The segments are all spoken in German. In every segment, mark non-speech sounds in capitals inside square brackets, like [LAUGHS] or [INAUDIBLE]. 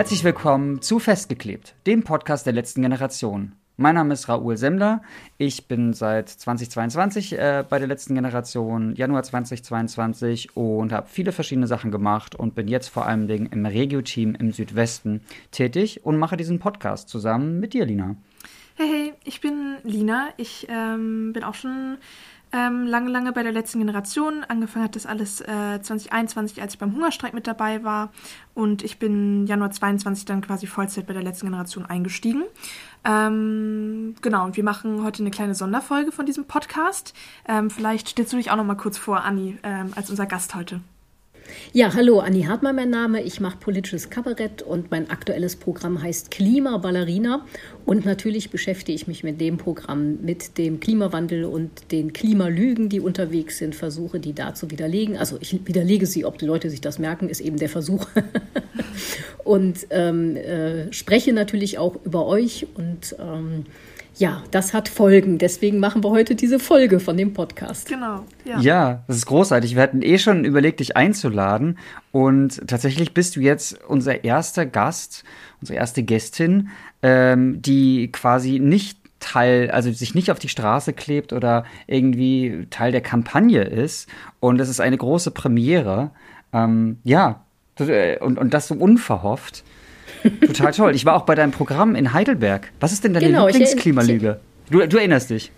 Herzlich willkommen zu Festgeklebt, dem Podcast der letzten Generation. Mein Name ist Raoul Semmler. Ich bin seit 2022 äh, bei der letzten Generation, Januar 2022 und habe viele verschiedene Sachen gemacht und bin jetzt vor allem im Regio-Team im Südwesten tätig und mache diesen Podcast zusammen mit dir, Lina. Hey, hey, ich bin Lina. Ich ähm, bin auch schon ähm, lange, lange bei der letzten Generation. Angefangen hat das alles äh, 2021, als ich beim Hungerstreik mit dabei war. Und ich bin Januar 22 dann quasi Vollzeit bei der letzten Generation eingestiegen. Ähm, genau, und wir machen heute eine kleine Sonderfolge von diesem Podcast. Ähm, vielleicht stellst du dich auch noch mal kurz vor, Anni, ähm, als unser Gast heute. Ja, hallo, Anni Hartmann mein Name. Ich mache politisches Kabarett und mein aktuelles Programm heißt Klimaballerina. Und natürlich beschäftige ich mich mit dem Programm, mit dem Klimawandel und den Klimalügen, die unterwegs sind, versuche die da zu widerlegen. Also ich widerlege sie, ob die Leute sich das merken, ist eben der Versuch. [LAUGHS] und ähm, äh, spreche natürlich auch über euch und ähm, ja, das hat Folgen. Deswegen machen wir heute diese Folge von dem Podcast. Genau. Ja, ja das ist großartig. Wir hatten eh schon überlegt, dich einzuladen. Und tatsächlich bist du jetzt unser erster Gast, unsere erste Gästin, ähm, die quasi nicht Teil, also sich nicht auf die Straße klebt oder irgendwie Teil der Kampagne ist. Und das ist eine große Premiere. Ähm, ja, äh, und, und das so unverhofft. Total toll. Ich war auch bei deinem Programm in Heidelberg. Was ist denn deine genau, Lieblingsklimalüge? Du, du, erinnerst dich?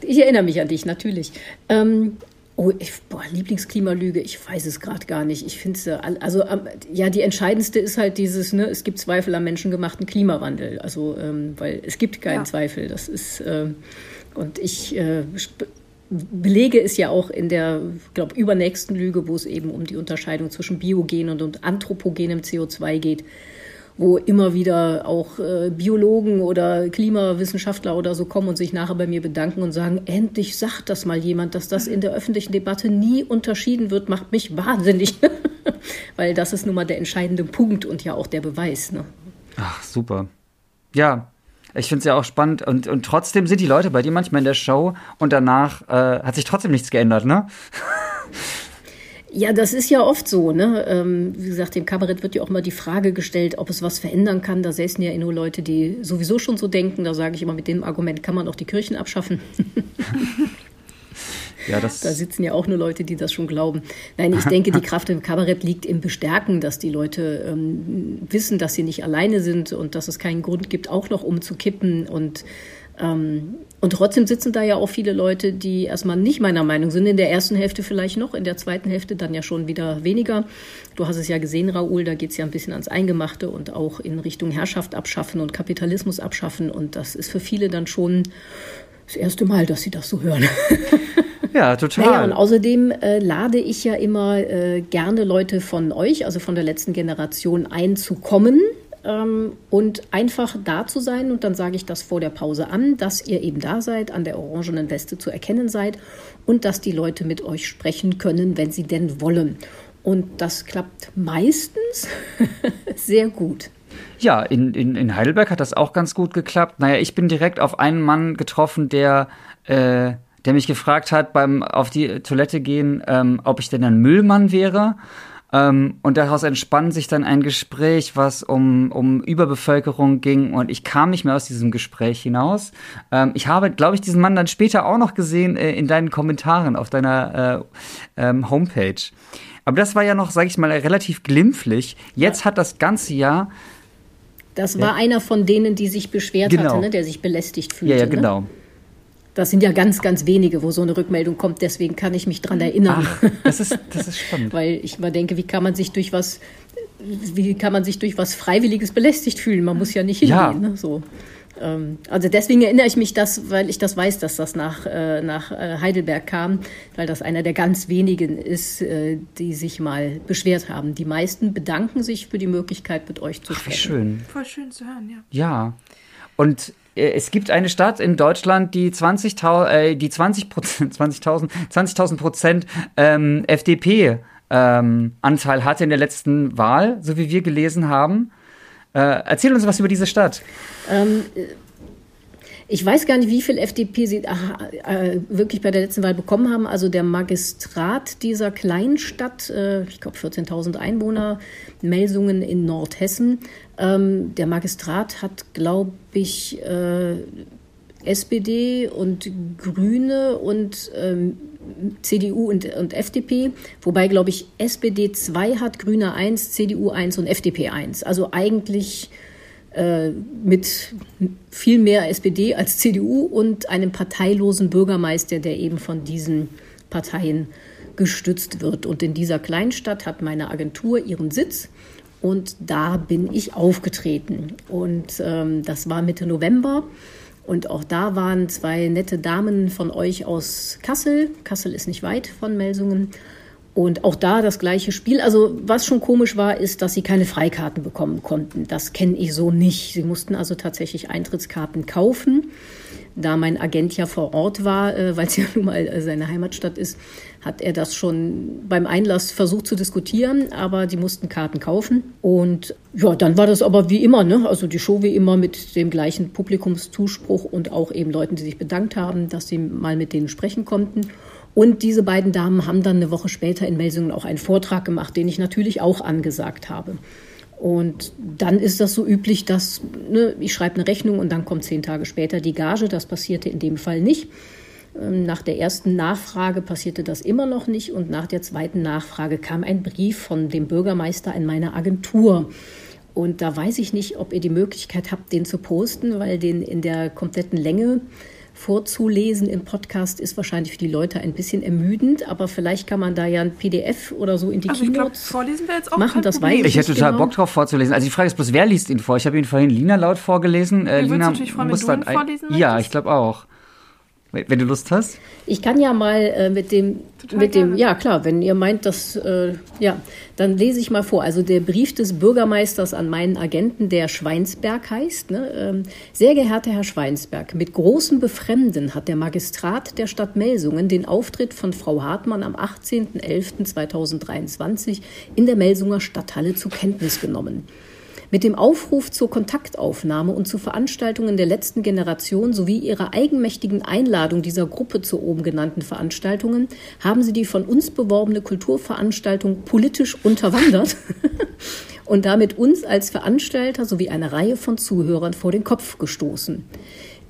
Ich erinnere mich an dich, natürlich. Ähm, oh, ich, boah, Lieblingsklimalüge, ich weiß es gerade gar nicht. Ich finde es, äh, also ja, die entscheidendste ist halt dieses, ne, es gibt Zweifel am menschengemachten Klimawandel. Also, ähm, weil es gibt keinen ja. Zweifel. Das ist, äh, und ich äh, belege es ja auch in der, glaube übernächsten Lüge, wo es eben um die Unterscheidung zwischen biogenem und anthropogenem CO2 geht wo immer wieder auch äh, Biologen oder Klimawissenschaftler oder so kommen und sich nachher bei mir bedanken und sagen, endlich sagt das mal jemand, dass das in der öffentlichen Debatte nie unterschieden wird, macht mich wahnsinnig. [LAUGHS] Weil das ist nun mal der entscheidende Punkt und ja auch der Beweis. Ne? Ach, super. Ja, ich finde es ja auch spannend und, und trotzdem sind die Leute bei dir manchmal in der Show und danach äh, hat sich trotzdem nichts geändert, ne? [LAUGHS] Ja, das ist ja oft so. Ne? Ähm, wie gesagt, dem Kabarett wird ja auch mal die Frage gestellt, ob es was verändern kann. Da säßen ja nur Leute, die sowieso schon so denken. Da sage ich immer, mit dem Argument kann man auch die Kirchen abschaffen. [LAUGHS] Ja, das da sitzen ja auch nur Leute, die das schon glauben. Nein, ich denke, die [LAUGHS] Kraft im Kabarett liegt im Bestärken, dass die Leute ähm, wissen, dass sie nicht alleine sind und dass es keinen Grund gibt, auch noch umzukippen und und trotzdem sitzen da ja auch viele Leute, die erstmal nicht meiner Meinung sind. In der ersten Hälfte vielleicht noch, in der zweiten Hälfte dann ja schon wieder weniger. Du hast es ja gesehen, Raoul, da geht es ja ein bisschen ans Eingemachte und auch in Richtung Herrschaft abschaffen und Kapitalismus abschaffen. Und das ist für viele dann schon das erste Mal, dass sie das so hören. [LAUGHS] Ja, total. Naja, und außerdem äh, lade ich ja immer äh, gerne Leute von euch, also von der letzten Generation, einzukommen ähm, und einfach da zu sein. Und dann sage ich das vor der Pause an, dass ihr eben da seid, an der orangenen Weste zu erkennen seid und dass die Leute mit euch sprechen können, wenn sie denn wollen. Und das klappt meistens [LAUGHS] sehr gut. Ja, in, in, in Heidelberg hat das auch ganz gut geklappt. Naja, ich bin direkt auf einen Mann getroffen, der, äh, der mich gefragt hat beim auf die Toilette gehen, ähm, ob ich denn ein Müllmann wäre. Ähm, und daraus entspann sich dann ein Gespräch, was um, um Überbevölkerung ging. Und ich kam nicht mehr aus diesem Gespräch hinaus. Ähm, ich habe, glaube ich, diesen Mann dann später auch noch gesehen äh, in deinen Kommentaren auf deiner äh, ähm, Homepage. Aber das war ja noch, sage ich mal, relativ glimpflich. Jetzt hat das ganze Jahr das war ja. einer von denen, die sich beschwert genau. hatte, ne, der sich belästigt fühlte. Ja, ja, ne? genau. Ne? Das sind ja ganz, ganz wenige, wo so eine Rückmeldung kommt. Deswegen kann ich mich dran erinnern. Ach, das ist, das ist spannend. [LAUGHS] Weil ich mal denke, wie kann man sich durch was, wie kann man sich durch was Freiwilliges belästigt fühlen? Man muss ja nicht hingehen. Ja. Ne? So. Ähm, also deswegen erinnere ich mich das, weil ich das weiß, dass das nach, äh, nach äh, Heidelberg kam, weil das einer der ganz wenigen ist, äh, die sich mal beschwert haben. Die meisten bedanken sich für die Möglichkeit, mit euch zu sprechen. Ach, wie schön. Voll schön zu hören, ja. Ja. Und äh, es gibt eine Stadt in Deutschland, die 20.000 äh, die 20 Prozent, 20.000 20.000 Prozent ähm, FDP ähm, Anteil hatte in der letzten Wahl, so wie wir gelesen haben. Äh, erzähl uns was über diese Stadt. Ähm, Ich weiß gar nicht, wie viel FDP sie äh, wirklich bei der letzten Wahl bekommen haben. Also der Magistrat dieser Kleinstadt, äh, ich glaube 14.000 Einwohner, Melsungen in Nordhessen. Ähm, der Magistrat hat, glaube ich, äh, SPD und Grüne und ähm, CDU und, und FDP, wobei, glaube ich, SPD 2 hat, Grüne 1, CDU 1 und FDP 1. Also eigentlich äh, mit viel mehr SPD als CDU und einem parteilosen Bürgermeister, der eben von diesen Parteien gestützt wird. Und in dieser Kleinstadt hat meine Agentur ihren Sitz. Und da bin ich aufgetreten. Und ähm, das war Mitte November. Und auch da waren zwei nette Damen von euch aus Kassel. Kassel ist nicht weit von Melsungen. Und auch da das gleiche Spiel. Also was schon komisch war, ist, dass sie keine Freikarten bekommen konnten. Das kenne ich so nicht. Sie mussten also tatsächlich Eintrittskarten kaufen. Da mein Agent ja vor Ort war, äh, weil es ja [LAUGHS] nun mal äh, seine Heimatstadt ist, hat er das schon beim Einlass versucht zu diskutieren, aber die mussten Karten kaufen. Und ja, dann war das aber wie immer, ne? Also die Show wie immer mit dem gleichen Publikumszuspruch und auch eben Leuten, die sich bedankt haben, dass sie mal mit denen sprechen konnten. Und diese beiden Damen haben dann eine Woche später in Melsungen auch einen Vortrag gemacht, den ich natürlich auch angesagt habe. Und dann ist das so üblich, dass ne, ich schreibe eine Rechnung und dann kommt zehn Tage später die Gage. Das passierte in dem Fall nicht. Ähm, nach der ersten Nachfrage passierte das immer noch nicht und nach der zweiten Nachfrage kam ein Brief von dem Bürgermeister in meiner Agentur. Und da weiß ich nicht, ob ihr die Möglichkeit habt, den zu posten, weil den in der kompletten Länge vorzulesen im Podcast ist wahrscheinlich für die Leute ein bisschen ermüdend, aber vielleicht kann man da ja ein PDF oder so in die also Keynotes glaub, vorlesen wir jetzt auch machen. Das weiß ich, ich hätte total genau. Bock drauf vorzulesen. Also die Frage ist bloß, wer liest ihn vor? Ich habe ihn vorhin Lina laut vorgelesen. Äh, Lina natürlich freuen, muss wenn du dann vorlesen Ja, ich glaube auch. Wenn du Lust hast? Ich kann ja mal äh, mit dem, Total mit dem, ja klar, wenn ihr meint, dass, äh, ja, dann lese ich mal vor. Also der Brief des Bürgermeisters an meinen Agenten, der Schweinsberg heißt. Ne? Ähm, sehr geehrter Herr Schweinsberg, mit großem Befremden hat der Magistrat der Stadt Melsungen den Auftritt von Frau Hartmann am 18.11.2023 in der Melsunger Stadthalle zur Kenntnis genommen. Mit dem Aufruf zur Kontaktaufnahme und zu Veranstaltungen der letzten Generation sowie ihrer eigenmächtigen Einladung dieser Gruppe zu oben genannten Veranstaltungen haben sie die von uns beworbene Kulturveranstaltung politisch unterwandert [LAUGHS] und damit uns als Veranstalter sowie eine Reihe von Zuhörern vor den Kopf gestoßen.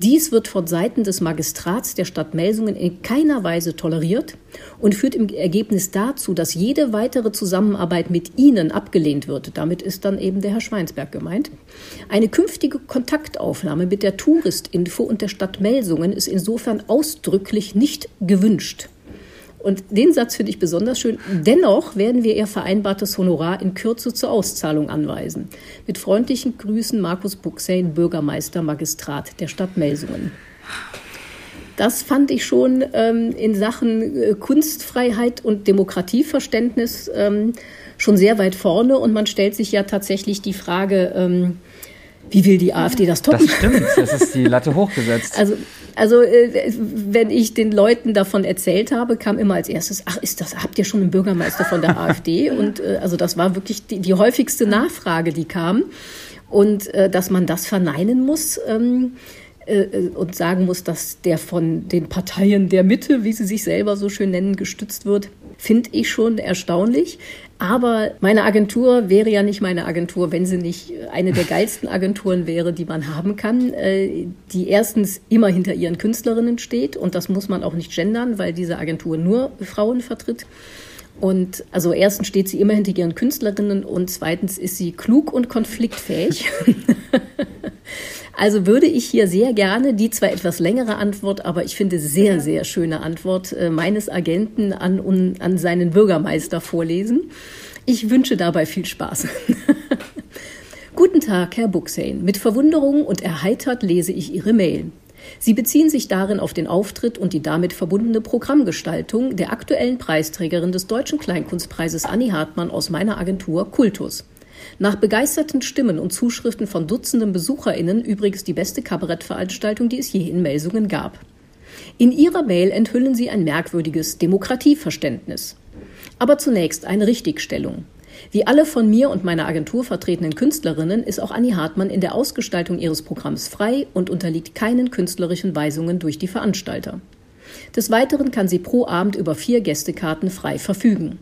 Dies wird von Seiten des Magistrats der Stadt Melsungen in keiner Weise toleriert und führt im Ergebnis dazu, dass jede weitere Zusammenarbeit mit Ihnen abgelehnt wird. Damit ist dann eben der Herr Schweinsberg gemeint. Eine künftige Kontaktaufnahme mit der Touristinfo und der Stadt Melsungen ist insofern ausdrücklich nicht gewünscht. Und den Satz finde ich besonders schön. Dennoch werden wir Ihr vereinbartes Honorar in Kürze zur Auszahlung anweisen. Mit freundlichen Grüßen Markus Buxein, Bürgermeister, Magistrat der Stadt Melsungen. Das fand ich schon ähm, in Sachen äh, Kunstfreiheit und Demokratieverständnis ähm, schon sehr weit vorne. Und man stellt sich ja tatsächlich die Frage, ähm, wie will die AfD das toppen? Das stimmt, das ist die Latte hochgesetzt. Also, also äh, wenn ich den Leuten davon erzählt habe, kam immer als erstes, ach, ist das, habt ihr schon einen Bürgermeister von der [LAUGHS] AfD? Und äh, also das war wirklich die, die häufigste Nachfrage, die kam. Und äh, dass man das verneinen muss, ähm, äh, und sagen muss, dass der von den Parteien der Mitte, wie sie sich selber so schön nennen, gestützt wird, finde ich schon erstaunlich. Aber meine Agentur wäre ja nicht meine Agentur, wenn sie nicht eine der geilsten Agenturen wäre, die man haben kann, äh, die erstens immer hinter ihren Künstlerinnen steht und das muss man auch nicht gendern, weil diese Agentur nur Frauen vertritt. Und also erstens steht sie immer hinter ihren Künstlerinnen und zweitens ist sie klug und konfliktfähig. [LAUGHS] Also würde ich hier sehr gerne die zwar etwas längere Antwort, aber ich finde sehr, sehr schöne Antwort äh, meines Agenten an, an seinen Bürgermeister vorlesen. Ich wünsche dabei viel Spaß. [LAUGHS] Guten Tag, Herr Buxane. Mit Verwunderung und erheitert lese ich Ihre Mail. Sie beziehen sich darin auf den Auftritt und die damit verbundene Programmgestaltung der aktuellen Preisträgerin des Deutschen Kleinkunstpreises Annie Hartmann aus meiner Agentur Kultus. Nach begeisterten Stimmen und Zuschriften von Dutzenden BesucherInnen übrigens die beste Kabarettveranstaltung, die es je in Melsungen gab. In ihrer Mail enthüllen sie ein merkwürdiges Demokratieverständnis. Aber zunächst eine Richtigstellung. Wie alle von mir und meiner Agentur vertretenen Künstlerinnen ist auch Annie Hartmann in der Ausgestaltung ihres Programms frei und unterliegt keinen künstlerischen Weisungen durch die Veranstalter. Des Weiteren kann sie pro Abend über vier Gästekarten frei verfügen.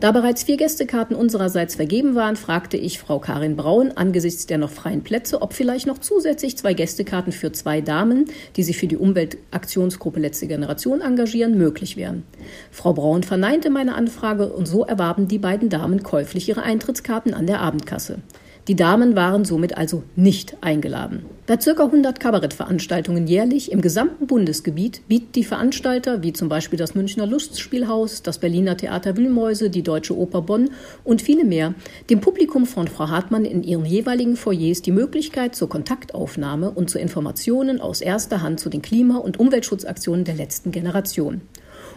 Da bereits vier Gästekarten unsererseits vergeben waren, fragte ich Frau Karin Braun angesichts der noch freien Plätze, ob vielleicht noch zusätzlich zwei Gästekarten für zwei Damen, die sich für die Umweltaktionsgruppe Letzte Generation engagieren, möglich wären. Frau Braun verneinte meine Anfrage und so erwarben die beiden Damen käuflich ihre Eintrittskarten an der Abendkasse. Die Damen waren somit also nicht eingeladen. Bei ca. 100 Kabarettveranstaltungen jährlich im gesamten Bundesgebiet bieten die Veranstalter, wie zum Beispiel das Münchner Lustspielhaus, das Berliner Theater Wühlmäuse, die Deutsche Oper Bonn und viele mehr, dem Publikum von Frau Hartmann in ihren jeweiligen Foyers die Möglichkeit zur Kontaktaufnahme und zu Informationen aus erster Hand zu den Klima- und Umweltschutzaktionen der letzten Generation.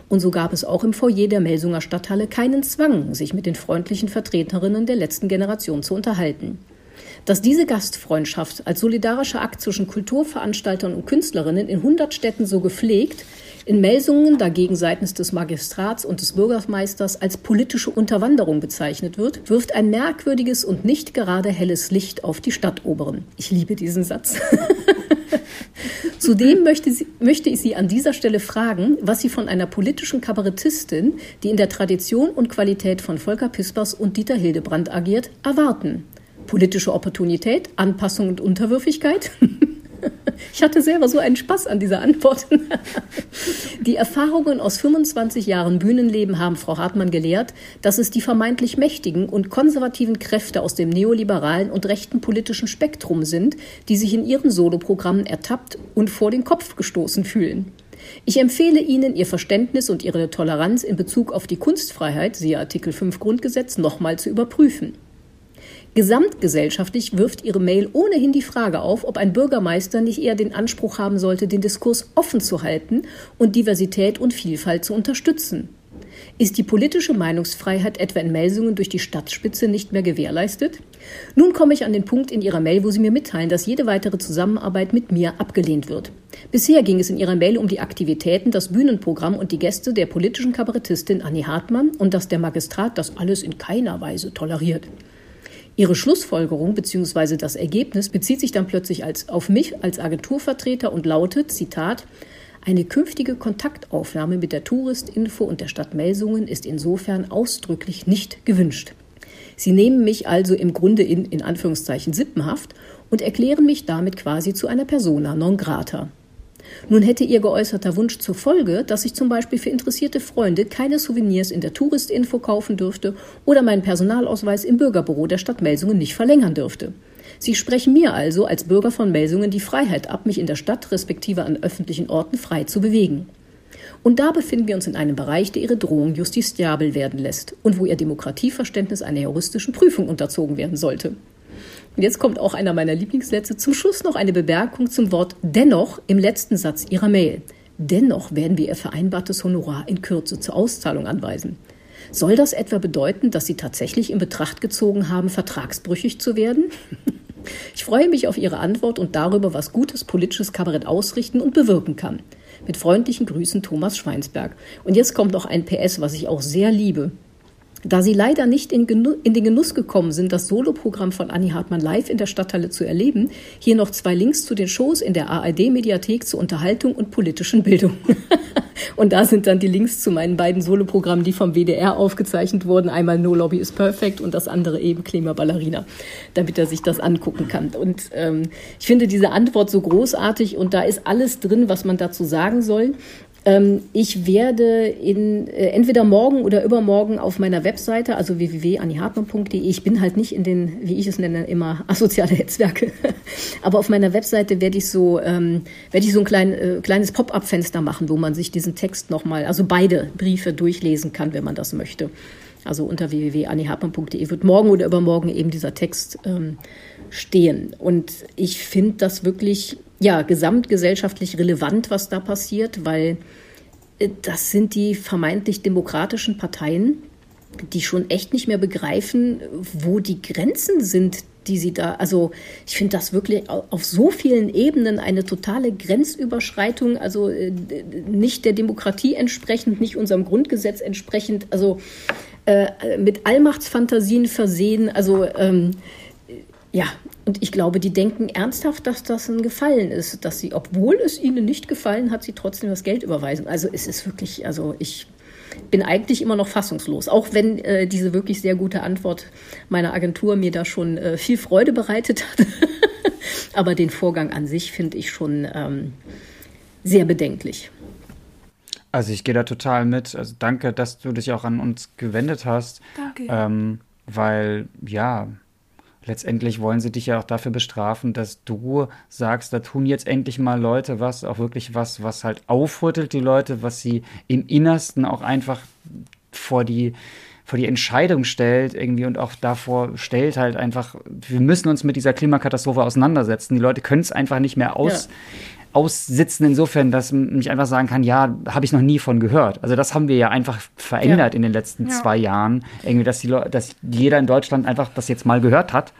Und so gab es auch im Foyer der Melsunger Stadthalle keinen Zwang, sich mit den freundlichen Vertreterinnen der letzten Generation zu unterhalten. Dass diese Gastfreundschaft als solidarischer Akt zwischen Kulturveranstaltern und Künstlerinnen in 100 Städten so gepflegt, in Melsungen dagegen seitens des Magistrats und des Bürgermeisters als politische Unterwanderung bezeichnet wird, wirft ein merkwürdiges und nicht gerade helles Licht auf die Stadtoberen. Ich liebe diesen Satz. [LAUGHS] Zudem möchte, sie, möchte ich Sie an dieser Stelle fragen, was Sie von einer politischen Kabarettistin, die in der Tradition und Qualität von Volker Pispers und Dieter Hildebrand agiert, erwarten. Politische Opportunität, Anpassung und Unterwürfigkeit? [LAUGHS] Ich hatte selber so einen Spaß an dieser Antwort. Die Erfahrungen aus 25 Jahren Bühnenleben haben Frau Hartmann gelehrt, dass es die vermeintlich mächtigen und konservativen Kräfte aus dem neoliberalen und rechten politischen Spektrum sind, die sich in ihren Soloprogrammen ertappt und vor den Kopf gestoßen fühlen. Ich empfehle Ihnen, Ihr Verständnis und Ihre Toleranz in Bezug auf die Kunstfreiheit, siehe Artikel 5 Grundgesetz, nochmal zu überprüfen. Gesamtgesellschaftlich wirft Ihre Mail ohnehin die Frage auf, ob ein Bürgermeister nicht eher den Anspruch haben sollte, den Diskurs offen zu halten und Diversität und Vielfalt zu unterstützen. Ist die politische Meinungsfreiheit etwa in Melsungen durch die Stadtspitze nicht mehr gewährleistet? Nun komme ich an den Punkt in Ihrer Mail, wo Sie mir mitteilen, dass jede weitere Zusammenarbeit mit mir abgelehnt wird. Bisher ging es in Ihrer Mail um die Aktivitäten, das Bühnenprogramm und die Gäste der politischen Kabarettistin Annie Hartmann und dass der Magistrat das alles in keiner Weise toleriert. Ihre Schlussfolgerung bzw. das Ergebnis bezieht sich dann plötzlich als, auf mich als Agenturvertreter und lautet, Zitat, eine künftige Kontaktaufnahme mit der Touristinfo und der Stadt Melsungen ist insofern ausdrücklich nicht gewünscht. Sie nehmen mich also im Grunde in, in Anführungszeichen Sippenhaft und erklären mich damit quasi zu einer Persona non grata. Nun hätte ihr geäußerter Wunsch zur Folge, dass ich zum Beispiel für interessierte Freunde keine Souvenirs in der Touristinfo kaufen dürfte oder meinen Personalausweis im Bürgerbüro der Stadt Melsungen nicht verlängern dürfte. Sie sprechen mir also als Bürger von Melsungen die Freiheit ab, mich in der Stadt respektive an öffentlichen Orten frei zu bewegen. Und da befinden wir uns in einem Bereich, der ihre Drohung justiziabel werden lässt und wo ihr Demokratieverständnis einer juristischen Prüfung unterzogen werden sollte. Und jetzt kommt auch einer meiner Lieblingssätze. Zum Schluss noch eine Bemerkung zum Wort dennoch im letzten Satz Ihrer Mail. Dennoch werden wir Ihr vereinbartes Honorar in Kürze zur Auszahlung anweisen. Soll das etwa bedeuten, dass Sie tatsächlich in Betracht gezogen haben, vertragsbrüchig zu werden? [LAUGHS] Ich freue mich auf Ihre Antwort und darüber, was gutes politisches Kabarett ausrichten und bewirken kann. Mit freundlichen Grüßen Thomas Schweinsberg. Und jetzt kommt noch ein PS, was ich auch sehr liebe. Da sie leider nicht in, in, den Genuss gekommen sind, das Soloprogramm von Annie Hartmann live in der Stadthalle zu erleben, hier noch zwei Links zu den Shows in der ARD-Mediathek zur Unterhaltung und politischen Bildung. [LAUGHS] und da sind dann die Links zu meinen beiden Soloprogrammen, die vom WDR aufgezeichnet wurden. Einmal No Lobby is Perfect und das andere eben Klima Ballerina, damit er sich das angucken kann. Und ähm, ich finde diese Antwort so großartig und da ist alles drin, was man dazu sagen soll. Ähm, ich werde in, äh, entweder morgen oder übermorgen auf meiner Webseite, also www.annihartmann.de, ich bin halt nicht in den, wie ich es nenne, immer [LAUGHS] asoziale Netzwerke, [LAUGHS] aber auf meiner Webseite werde ich so, ähm, werde ich so ein klein, äh, kleines Pop-up-Fenster machen, wo man sich diesen Text nochmal, also beide Briefe durchlesen kann, wenn man das möchte. Also unter www.annihartmann.de wird morgen oder übermorgen eben dieser Text ähm, stehen. Und ich finde das wirklich ja, gesamtgesellschaftlich relevant, was da passiert, weil äh, das sind die vermeintlich demokratischen Parteien, die schon echt nicht mehr begreifen, wo die Grenzen sind, die sie da, also ich finde das wirklich auf so vielen Ebenen eine totale Grenzüberschreitung, also äh, nicht der Demokratie entsprechend, nicht unserem Grundgesetz entsprechend, also äh, mit Allmachtsfantasien versehen. Also ähm, ja, und ich glaube, die denken ernsthaft, dass das ein Gefallen ist, dass sie, obwohl es ihnen nicht gefallen hat, sie trotzdem das Geld überweisen. Also es ist wirklich, also ich bin eigentlich immer noch fassungslos, auch wenn äh, diese wirklich sehr gute Antwort meiner Agentur mir da schon äh, viel Freude bereitet hat. [LAUGHS] Aber den Vorgang an sich finde ich schon ähm, sehr bedenklich. Also ich gehe da total mit. Also danke, dass du dich auch an uns gewendet hast. Danke. Ähm, weil, ja, letztendlich wollen sie dich ja auch dafür bestrafen, dass du sagst, da tun jetzt endlich mal Leute was, auch wirklich was, was halt aufrüttelt die Leute, was sie im Innersten auch einfach vor die vor die Entscheidung stellt irgendwie und auch davor stellt halt einfach, wir müssen uns mit dieser Klimakatastrophe auseinandersetzen. Die Leute können es einfach nicht mehr aus, ja. Aussitzen insofern, dass man nicht einfach sagen kann, ja, habe ich noch nie von gehört. Also das haben wir ja einfach verändert ja. in den letzten ja. zwei Jahren. Irgendwie, dass, die dass jeder in Deutschland einfach das jetzt mal gehört hat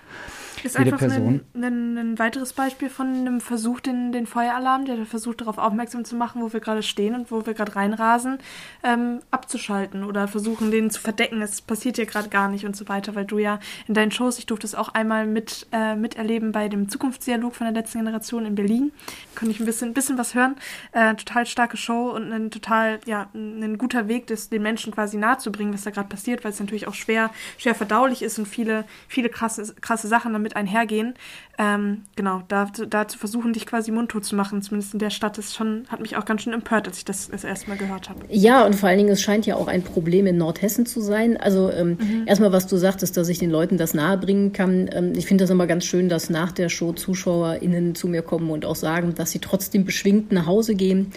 ist jede einfach Person. Ein, ein, ein, weiteres Beispiel von einem Versuch, den, den Feueralarm, der versucht darauf aufmerksam zu machen, wo wir gerade stehen und wo wir gerade reinrasen, ähm, abzuschalten oder versuchen, den zu verdecken. Es passiert hier gerade gar nicht und so weiter, weil du ja in deinen Shows, ich durfte es auch einmal mit, äh, miterleben bei dem Zukunftsdialog von der letzten Generation in Berlin. Konnte ich ein bisschen, bisschen was hören. Äh, total starke Show und ein total, ja, ein guter Weg, das den Menschen quasi nahezubringen, was da gerade passiert, weil es natürlich auch schwer, schwer verdaulich ist und viele, viele krasse, krasse Sachen damit einhergehen. Ähm, genau, da, da zu versuchen, dich quasi mundtot zu machen, zumindest in der Stadt, ist schon, hat mich auch ganz schön empört, als ich das das erste Mal gehört habe. Ja, und vor allen Dingen, es scheint ja auch ein Problem in Nordhessen zu sein. Also ähm, mhm. erstmal, was du sagtest, dass ich den Leuten das nahebringen kann. Ähm, ich finde das immer ganz schön, dass nach der Show ZuschauerInnen zu mir kommen und auch sagen, dass sie trotzdem beschwingt nach Hause gehen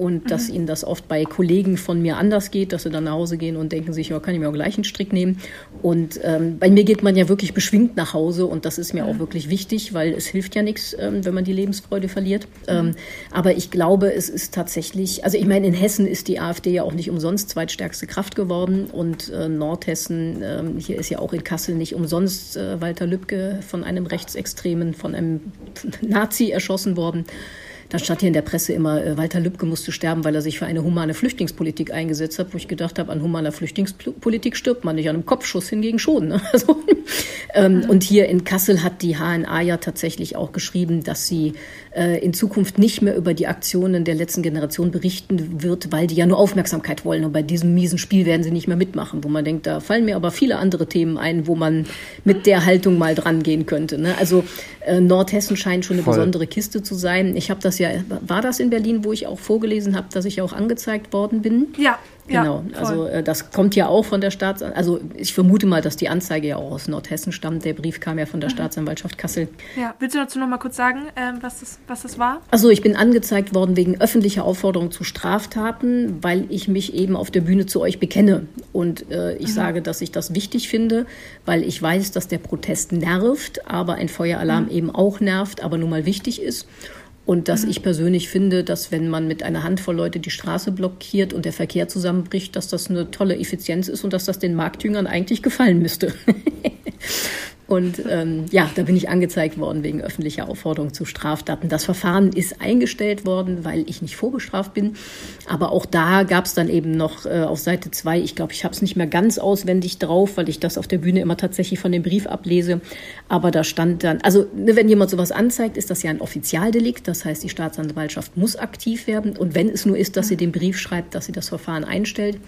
und mhm. dass ihnen das oft bei Kollegen von mir anders geht, dass sie dann nach Hause gehen und denken sich, ja, kann ich mir auch gleich einen Strick nehmen. Und ähm, bei mir geht man ja wirklich beschwingt nach Hause und das ist mir mhm. auch wirklich wichtig, weil es hilft ja nichts, ähm, wenn man die Lebensfreude verliert. Mhm. Ähm, aber ich glaube, es ist tatsächlich, also ich meine, in Hessen ist die AfD ja auch nicht umsonst zweitstärkste Kraft geworden und äh, Nordhessen, äh, hier ist ja auch in Kassel nicht umsonst äh, Walter Lübcke von einem Rechtsextremen, von einem [LAUGHS] Nazi erschossen worden. Da stand hier in der Presse immer, äh, Walter Lübcke musste sterben, weil er sich für eine humane Flüchtlingspolitik eingesetzt hat, wo ich gedacht habe, an humaner Flüchtlingspolitik stirbt man nicht, an einem Kopfschuss hingegen schon. Ne? [LAUGHS] Also, ähm, und hier in Kassel hat die HNA ja tatsächlich auch geschrieben, dass sie in Zukunft nicht mehr über die Aktionen der letzten Generation berichten wird, weil die ja nur Aufmerksamkeit wollen. Und bei diesem miesen Spiel werden sie nicht mehr mitmachen, wo man denkt, da fallen mir aber viele andere Themen ein, wo man mit der Haltung mal dran gehen könnte. Ne? Also äh, Nordhessen scheint schon eine Voll. besondere Kiste zu sein. Ich habe das ja, war das in Berlin, wo ich auch vorgelesen habe, dass ich auch angezeigt worden bin? Ja, Genau, ja, also äh, das kommt ja auch von der Staatsanwaltschaft. Also ich vermute mal, dass die Anzeige ja auch aus Nordhessen stammt. Der Brief kam ja von der mhm. Staatsanwaltschaft Kassel. Ja, willst du dazu noch mal kurz sagen, ähm, was, das, was das war? Also ich bin angezeigt worden wegen öffentlicher Aufforderung zu Straftaten, weil ich mich eben auf der Bühne zu euch bekenne. Und äh, ich mhm. sage, dass ich das wichtig finde, weil ich weiß, dass der Protest nervt, aber ein Feueralarm mhm. eben auch nervt, aber nun mal wichtig ist. Und dass mhm. ich persönlich finde, dass wenn man mit einer Handvoll Leute die Straße blockiert und der Verkehr zusammenbricht, dass das eine tolle Effizienz ist und dass das den Marktjüngern eigentlich gefallen müsste. [LAUGHS] Und ähm, ja, da bin ich angezeigt worden wegen öffentlicher Aufforderung zu Straftaten. Das Verfahren ist eingestellt worden, weil ich nicht vorbestraft bin. Aber auch da gab es dann eben noch äh, auf Seite zwei, ich glaube, ich habe es nicht mehr ganz auswendig drauf, weil ich das auf der Bühne immer tatsächlich von dem Brief ablese. Aber da stand dann, also ne, wenn jemand sowas anzeigt, ist das ja ein Offizialdelikt. Das heißt, die Staatsanwaltschaft muss aktiv werden. Und wenn es nur ist, dass sie den Brief schreibt, dass sie das Verfahren einstellt.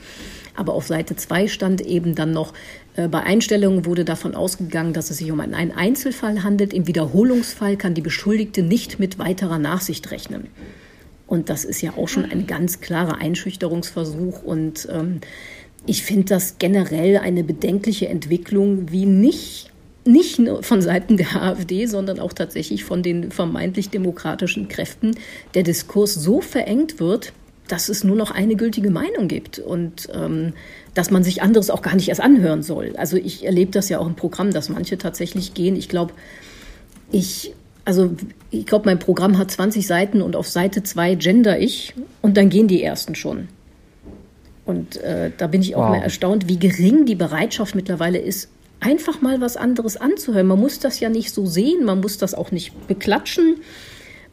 Aber auf Seite 2 stand eben dann noch, äh, bei Einstellungen wurde davon ausgegangen, dass es sich um einen Einzelfall handelt. Im Wiederholungsfall kann die Beschuldigte nicht mit weiterer Nachsicht rechnen. Und das ist ja auch schon ein ganz klarer Einschüchterungsversuch. Und ähm, ich finde das generell eine bedenkliche Entwicklung, wie nicht nicht nur von Seiten der AfD, sondern auch tatsächlich von den vermeintlich demokratischen Kräften der Diskurs so verengt wird, dass es nur noch eine gültige Meinung gibt und ähm, dass man sich anderes auch gar nicht erst anhören soll. Also ich erlebe das ja auch im Programm, dass manche tatsächlich gehen. Ich glaube, ich, also ich glaube, mein Programm hat 20 Seiten und auf Seite 2 gender ich und dann gehen die ersten schon. Und äh, da bin ich auch wow. mal erstaunt, wie gering die Bereitschaft mittlerweile ist, einfach mal was anderes anzuhören. Man muss das ja nicht so sehen, man muss das auch nicht beklatschen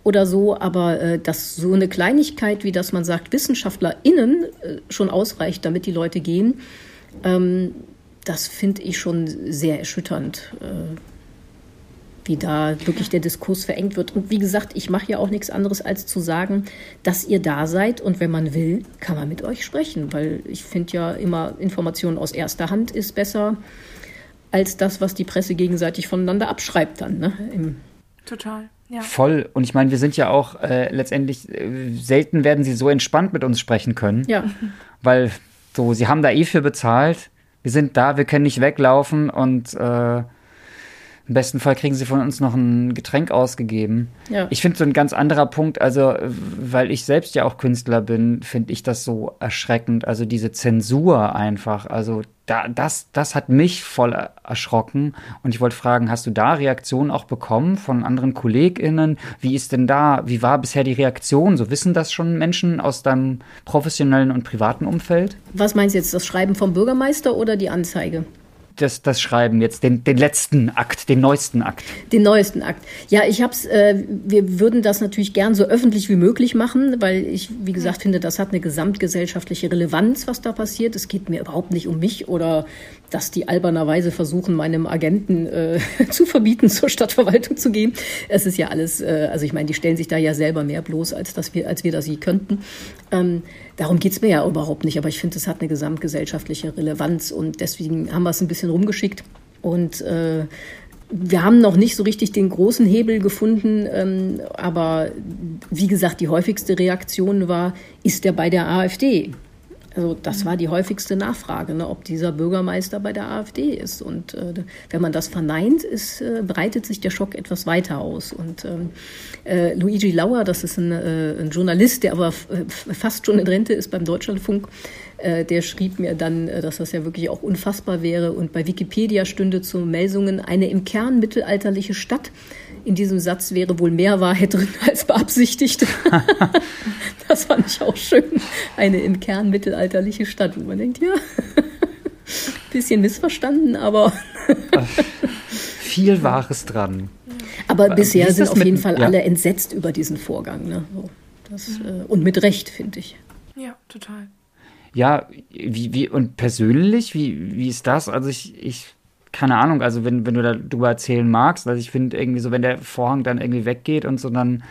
oder so, aber äh, dass so eine Kleinigkeit, wie dass man sagt, WissenschaftlerInnen äh, schon ausreicht, damit die Leute gehen, Ähm, das finde ich schon sehr erschütternd, äh, wie da wirklich der Diskurs verengt wird. Und wie gesagt, ich mache ja auch nichts anderes, als zu sagen, dass ihr da seid und wenn man will, kann man mit euch sprechen, weil ich finde ja immer Informationen aus erster Hand ist besser als das, was die Presse gegenseitig voneinander abschreibt dann. Ne? Im Total. Ja. Voll. Und ich meine, wir sind ja auch äh, letztendlich, äh, selten werden sie so entspannt mit uns sprechen können. Ja. [LAUGHS] Weil so, sie haben da eh für bezahlt. Wir sind da, wir können nicht weglaufen und äh, im besten Fall kriegen sie von uns noch ein Getränk ausgegeben. Ja. Ich finde so ein ganz anderer Punkt, also weil ich selbst ja auch Künstler bin, finde ich das so erschreckend. Also diese Zensur einfach. Also da, das, das hat mich voll erschrocken. Und ich wollte fragen, hast du da Reaktionen auch bekommen von anderen KollegInnen? Wie ist denn da, wie war bisher die Reaktion? So wissen das schon Menschen aus deinem professionellen und privaten Umfeld? Was meinst du jetzt, das Schreiben vom Bürgermeister oder die Anzeige? Das, das Schreiben jetzt, den, den letzten Akt, den neuesten Akt? Den neuesten Akt. Ja, ich hab's, äh, wir würden das natürlich gern so öffentlich wie möglich machen, weil ich, wie gesagt, finde, das hat eine gesamtgesellschaftliche Relevanz, was da passiert. Es geht mir überhaupt nicht um mich oder dass die albernerweise versuchen, meinem Agenten äh, [LAUGHS] zu verbieten, zur Stadtverwaltung zu gehen. Es ist ja alles, äh, also ich meine, die stellen sich da ja selber mehr bloß, als dass wir, als wir das sie könnten. Ähm, darum geht's mir ja überhaupt nicht, aber ich finde, es hat eine gesamtgesellschaftliche Relevanz und deswegen haben wir es ein bisschen rumgeschickt und äh, wir haben noch nicht so richtig den großen Hebel gefunden, ähm, aber wie gesagt, die häufigste Reaktion war, ist der bei der AfD? Also das war die häufigste Nachfrage, ne, ob dieser Bürgermeister bei der AfD ist. Und äh, wenn man das verneint, ist, äh, breitet sich der Schock etwas weiter aus. Und ähm, äh, Luigi Lauer, das ist ein, äh, ein Journalist, der aber äh, fast schon in Rente ist beim Deutschlandfunk, äh, der schrieb mir dann, dass das ja wirklich auch unfassbar wäre. Und bei Wikipedia stünde zu Meldungen eine im Kern mittelalterliche Stadt in diesem Satz wäre wohl mehr Wahrheit drin [LAUGHS] als beabsichtigt. [LAUGHS] das fand ich auch schön. Eine im Kern mittelalterliche Stadt, wo man denkt, ja, [LAUGHS] bisschen missverstanden, aber. Viel Wahres dran. Aber bisher sind auf jeden Fall ja. alle entsetzt über diesen Vorgang. Ne? Das, äh, und mit Recht, finde ich. Ja, total. Ja, wie, wie, und persönlich, wie, wie ist das? Also ich, ich keine Ahnung, also wenn, wenn du darüber erzählen magst, also ich finde irgendwie so, wenn der Vorhang dann irgendwie weggeht und so, dann,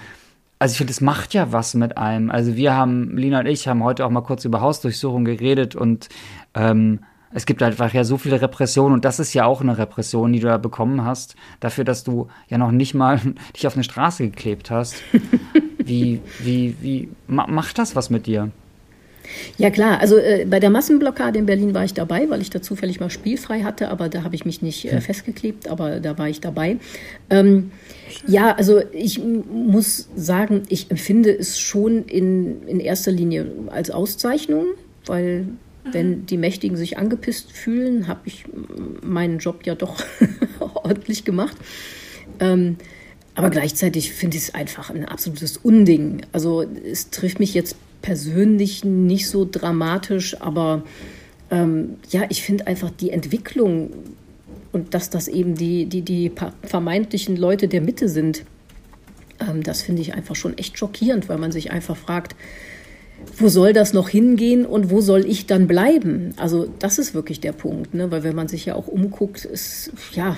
also ich finde, es macht ja was mit einem. Also wir haben, Lina und ich haben heute auch mal kurz über Hausdurchsuchung geredet und ähm, es gibt einfach ja so viele Repressionen und das ist ja auch eine Repression, die du da bekommen hast, dafür, dass du ja noch nicht mal [LAUGHS] dich auf eine Straße geklebt hast. [LAUGHS] wie, wie, wie, macht das was mit dir? Ja klar, also äh, bei der Massenblockade in Berlin war ich dabei, weil ich da zufällig mal spielfrei hatte, aber da habe ich mich nicht äh, hm. festgeklebt, aber da war ich dabei. Ähm, ja, also ich muss sagen, ich empfinde es schon in, in erster Linie als Auszeichnung, weil mhm. wenn die Mächtigen sich angepisst fühlen, habe ich meinen Job ja doch [LAUGHS] ordentlich gemacht. Ähm, aber gleichzeitig finde ich es einfach ein absolutes Unding. Also es trifft mich jetzt persönlich nicht so dramatisch, aber ähm, ja, ich finde einfach die Entwicklung und dass das eben die, die, die vermeintlichen Leute der Mitte sind, ähm, das finde ich einfach schon echt schockierend, weil man sich einfach fragt, wo soll das noch hingehen und wo soll ich dann bleiben? Also das ist wirklich der Punkt, ne? weil wenn man sich ja auch umguckt, ist ja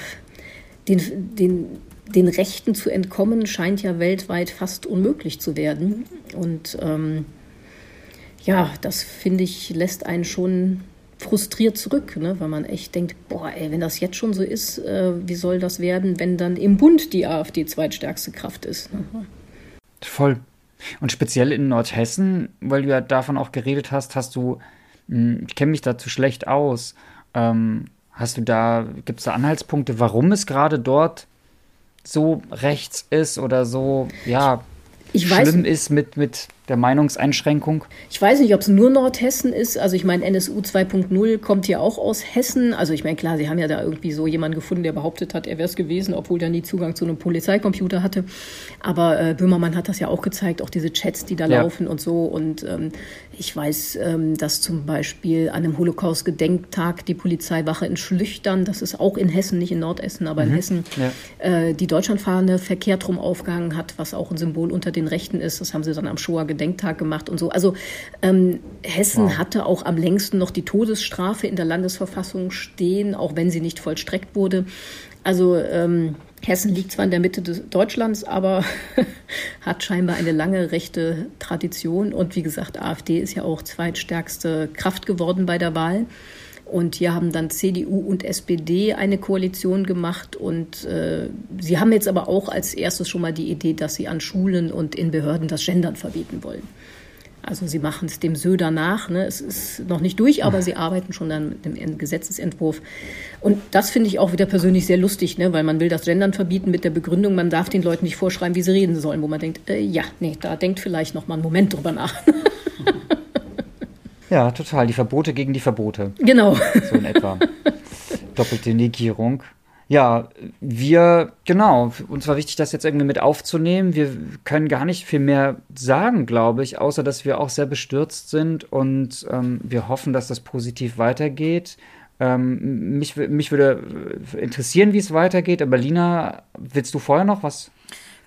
den, den, den Rechten zu entkommen scheint ja weltweit fast unmöglich zu werden und ähm, ja, das finde ich, lässt einen schon frustriert zurück, ne? weil man echt denkt, boah, ey, wenn das jetzt schon so ist, äh, wie soll das werden, wenn dann im Bund die AfD zweitstärkste Kraft ist? Ne? Voll. Und speziell in Nordhessen, weil du ja davon auch geredet hast, hast du, hm, ich kenne mich dazu schlecht aus, ähm, hast du da, gibt es da Anhaltspunkte, warum es gerade dort so rechts ist oder so, ja, ich schlimm weiß, ist mit, mit der Meinungseinschränkung? Ich weiß nicht, ob es nur Nordhessen ist. Also ich meine, NSU 2.0 kommt ja auch aus Hessen. Also ich meine, klar, sie haben ja da irgendwie so jemanden gefunden, der behauptet hat, er wäre es gewesen, obwohl der nie Zugang zu einem Polizeicomputer hatte. Aber äh, Böhmermann hat das ja auch gezeigt, auch diese Chats, die da ja. laufen und so. Und ähm, ich weiß, ähm, dass zum Beispiel an einem Holocaust-Gedenktag die Polizeiwache in Schlüchtern, das ist auch in Hessen, nicht in Nordhessen, aber mhm. in Hessen, ja. äh, die Deutschlandfahne verkehrt rum aufgehangen hat, was auch ein Symbol unter den Rechten ist. Das haben sie dann am Shoah-Gedenktag Gedenktag gemacht und so. Also ähm, Hessen wow. hatte auch am längsten noch die Todesstrafe in der Landesverfassung stehen, auch wenn sie nicht vollstreckt wurde. Also ähm, Hessen liegt zwar in der Mitte des Deutschlands, aber [LAUGHS] hat scheinbar eine lange rechte Tradition. Und wie gesagt, AfD ist ja auch zweitstärkste Kraft geworden bei der Wahl. Und hier haben dann CDU und SPD eine Koalition gemacht. Und äh, sie haben jetzt aber auch als erstes schon mal die Idee, dass sie an Schulen und in Behörden das Gendern verbieten wollen. Also sie machen es dem Söder nach. Ne? Es ist noch nicht durch, aber sie arbeiten schon dann mit dem Gesetzesentwurf. Und das finde ich auch wieder persönlich sehr lustig, ne? weil man will das Gendern verbieten mit der Begründung, man darf den Leuten nicht vorschreiben, wie sie reden sollen, wo man denkt, äh, ja, nee, da denkt vielleicht noch mal einen Moment drüber nach. [LAUGHS] ja, total. Die Verbote gegen die Verbote. Genau. So in etwa. [LAUGHS] Doppelte Negierung. Ja, wir, genau, uns war wichtig, das jetzt irgendwie mit aufzunehmen. Wir können gar nicht viel mehr sagen, glaube ich, außer dass wir auch sehr bestürzt sind und ähm, wir hoffen, dass das positiv weitergeht. Ähm, mich, mich würde interessieren, wie es weitergeht, aber Lina, willst du vorher noch was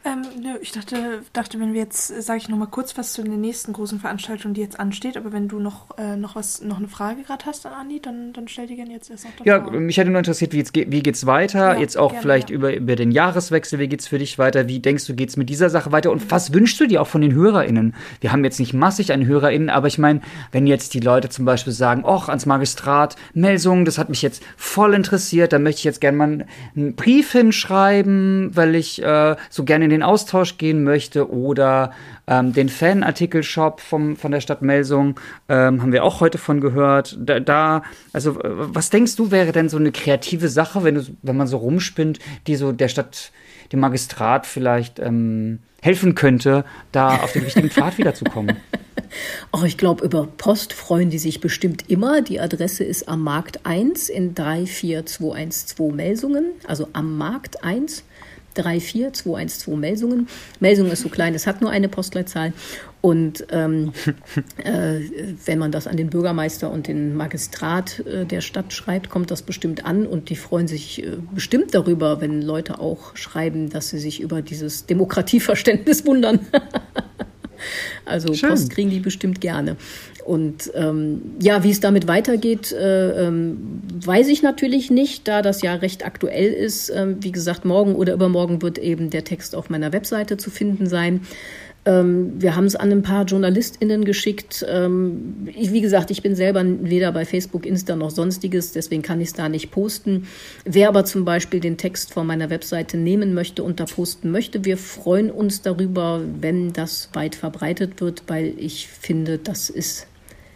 ähm, nö, ich dachte, dachte, wenn wir jetzt, sage ich noch mal kurz was zu der nächsten großen Veranstaltung, die jetzt ansteht, aber wenn du noch, äh, noch was, noch eine Frage gerade hast an Andi, dann, dann stell die gerne jetzt erst noch. Ja, mich hätte nur interessiert, wie, jetzt, wie geht's weiter? Ja, jetzt auch gerne, vielleicht ja. über, über den Jahreswechsel, wie geht's für dich weiter? Wie denkst du, geht's mit dieser Sache weiter? Und was wünschst du dir auch von den HörerInnen? Wir haben jetzt nicht massig an HörerInnen, aber ich meine, wenn jetzt die Leute zum Beispiel sagen, ach, ans Magistrat, Melsungen, das hat mich jetzt voll interessiert, da möchte ich jetzt gerne mal einen Brief hinschreiben, weil ich äh, so gerne in den Austausch gehen möchte oder ähm, den Fanartikel-Shop von der Stadt Melsung, ähm, haben wir auch heute von gehört. Da, da, also was denkst du, wäre denn so eine kreative Sache, wenn, du, wenn man so rumspinnt, die so der Stadt, dem Magistrat vielleicht ähm, helfen könnte, da auf den richtigen [LAUGHS] Pfad wiederzukommen? Oh, ich glaube, über Post freuen die sich bestimmt immer. Die Adresse ist am Markt 1 in 34212 Melsungen, also am Markt 1. 34212 Melsungen. Melsungen ist so klein, es hat nur eine Postleitzahl. Und ähm, [LAUGHS] äh, wenn man das an den Bürgermeister und den Magistrat äh, der Stadt schreibt, kommt das bestimmt an. Und die freuen sich äh, bestimmt darüber, wenn Leute auch schreiben, dass sie sich über dieses Demokratieverständnis wundern. [LAUGHS] also Schön. Post kriegen die bestimmt gerne. Und ähm, ja, wie es damit weitergeht, äh, ähm, weiß ich natürlich nicht, da das ja recht aktuell ist. Ähm, wie gesagt, morgen oder übermorgen wird eben der Text auf meiner Webseite zu finden sein. Ähm, wir haben es an ein paar JournalistInnen geschickt. Ähm, ich, wie gesagt, ich bin selber weder bei Facebook, Insta noch sonstiges, deswegen kann ich es da nicht posten. Wer aber zum Beispiel den Text von meiner Webseite nehmen möchte und da posten möchte, wir freuen uns darüber, wenn das weit verbreitet wird, weil ich finde, das ist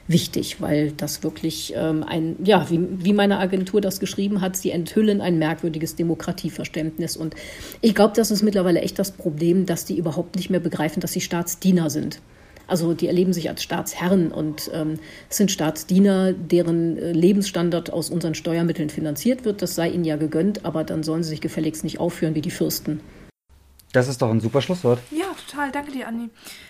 wichtig, weil das wirklich ähm, ein, ja, wie, wie meine Agentur das geschrieben hat, sie enthüllen ein merkwürdiges Demokratieverständnis. Und ich glaube, das ist mittlerweile echt das Problem, dass die überhaupt nicht mehr begreifen, dass sie Staatsdiener sind. Also die erleben sich als Staatsherren und ähm, sind Staatsdiener, deren äh, Lebensstandard aus unseren Steuermitteln finanziert wird. Das sei ihnen ja gegönnt, aber dann sollen sie sich gefälligst nicht aufführen wie die Fürsten. Das ist doch ein super Schlusswort. Ja, total. Danke dir, Anni.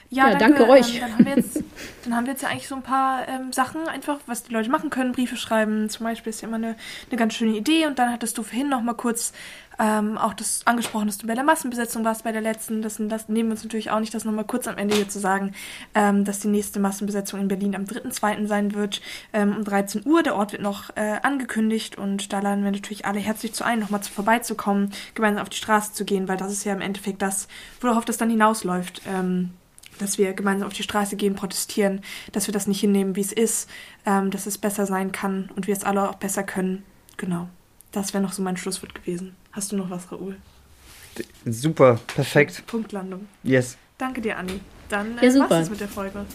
Ja, ja danke, danke, euch. Ähm, dann, haben wir jetzt, dann haben wir jetzt ja eigentlich so ein paar ähm, Sachen einfach, was die Leute machen können. Briefe schreiben zum Beispiel ist ja immer eine, eine ganz schöne Idee. Und dann hattest du vorhin noch mal kurz ähm, auch das angesprochen, dass du bei der Massenbesetzung warst, bei der letzten. Das, das nehmen wir uns natürlich auch nicht, das nochmal kurz am Ende hier zu sagen, ähm, dass die nächste Massenbesetzung in Berlin am 3.2. sein wird, ähm, um 13 Uhr. Der Ort wird noch äh, angekündigt und da laden wir natürlich alle herzlich zu ein, nochmal zu vorbeizukommen, gemeinsam auf die Straße zu gehen, weil das ist ja im Endeffekt das, worauf das dann hinausläuft. Ähm, dass wir gemeinsam auf die Straße gehen, protestieren, dass wir das nicht hinnehmen, wie es ist, ähm, dass es besser sein kann und wir es alle auch besser können. Genau. Das wäre noch so mein Schlusswort gewesen. Hast du noch was, Raoul? Super, perfekt. Punktlandung. Yes. Danke dir, Anni. Dann äh, ja, super. mit der Folge.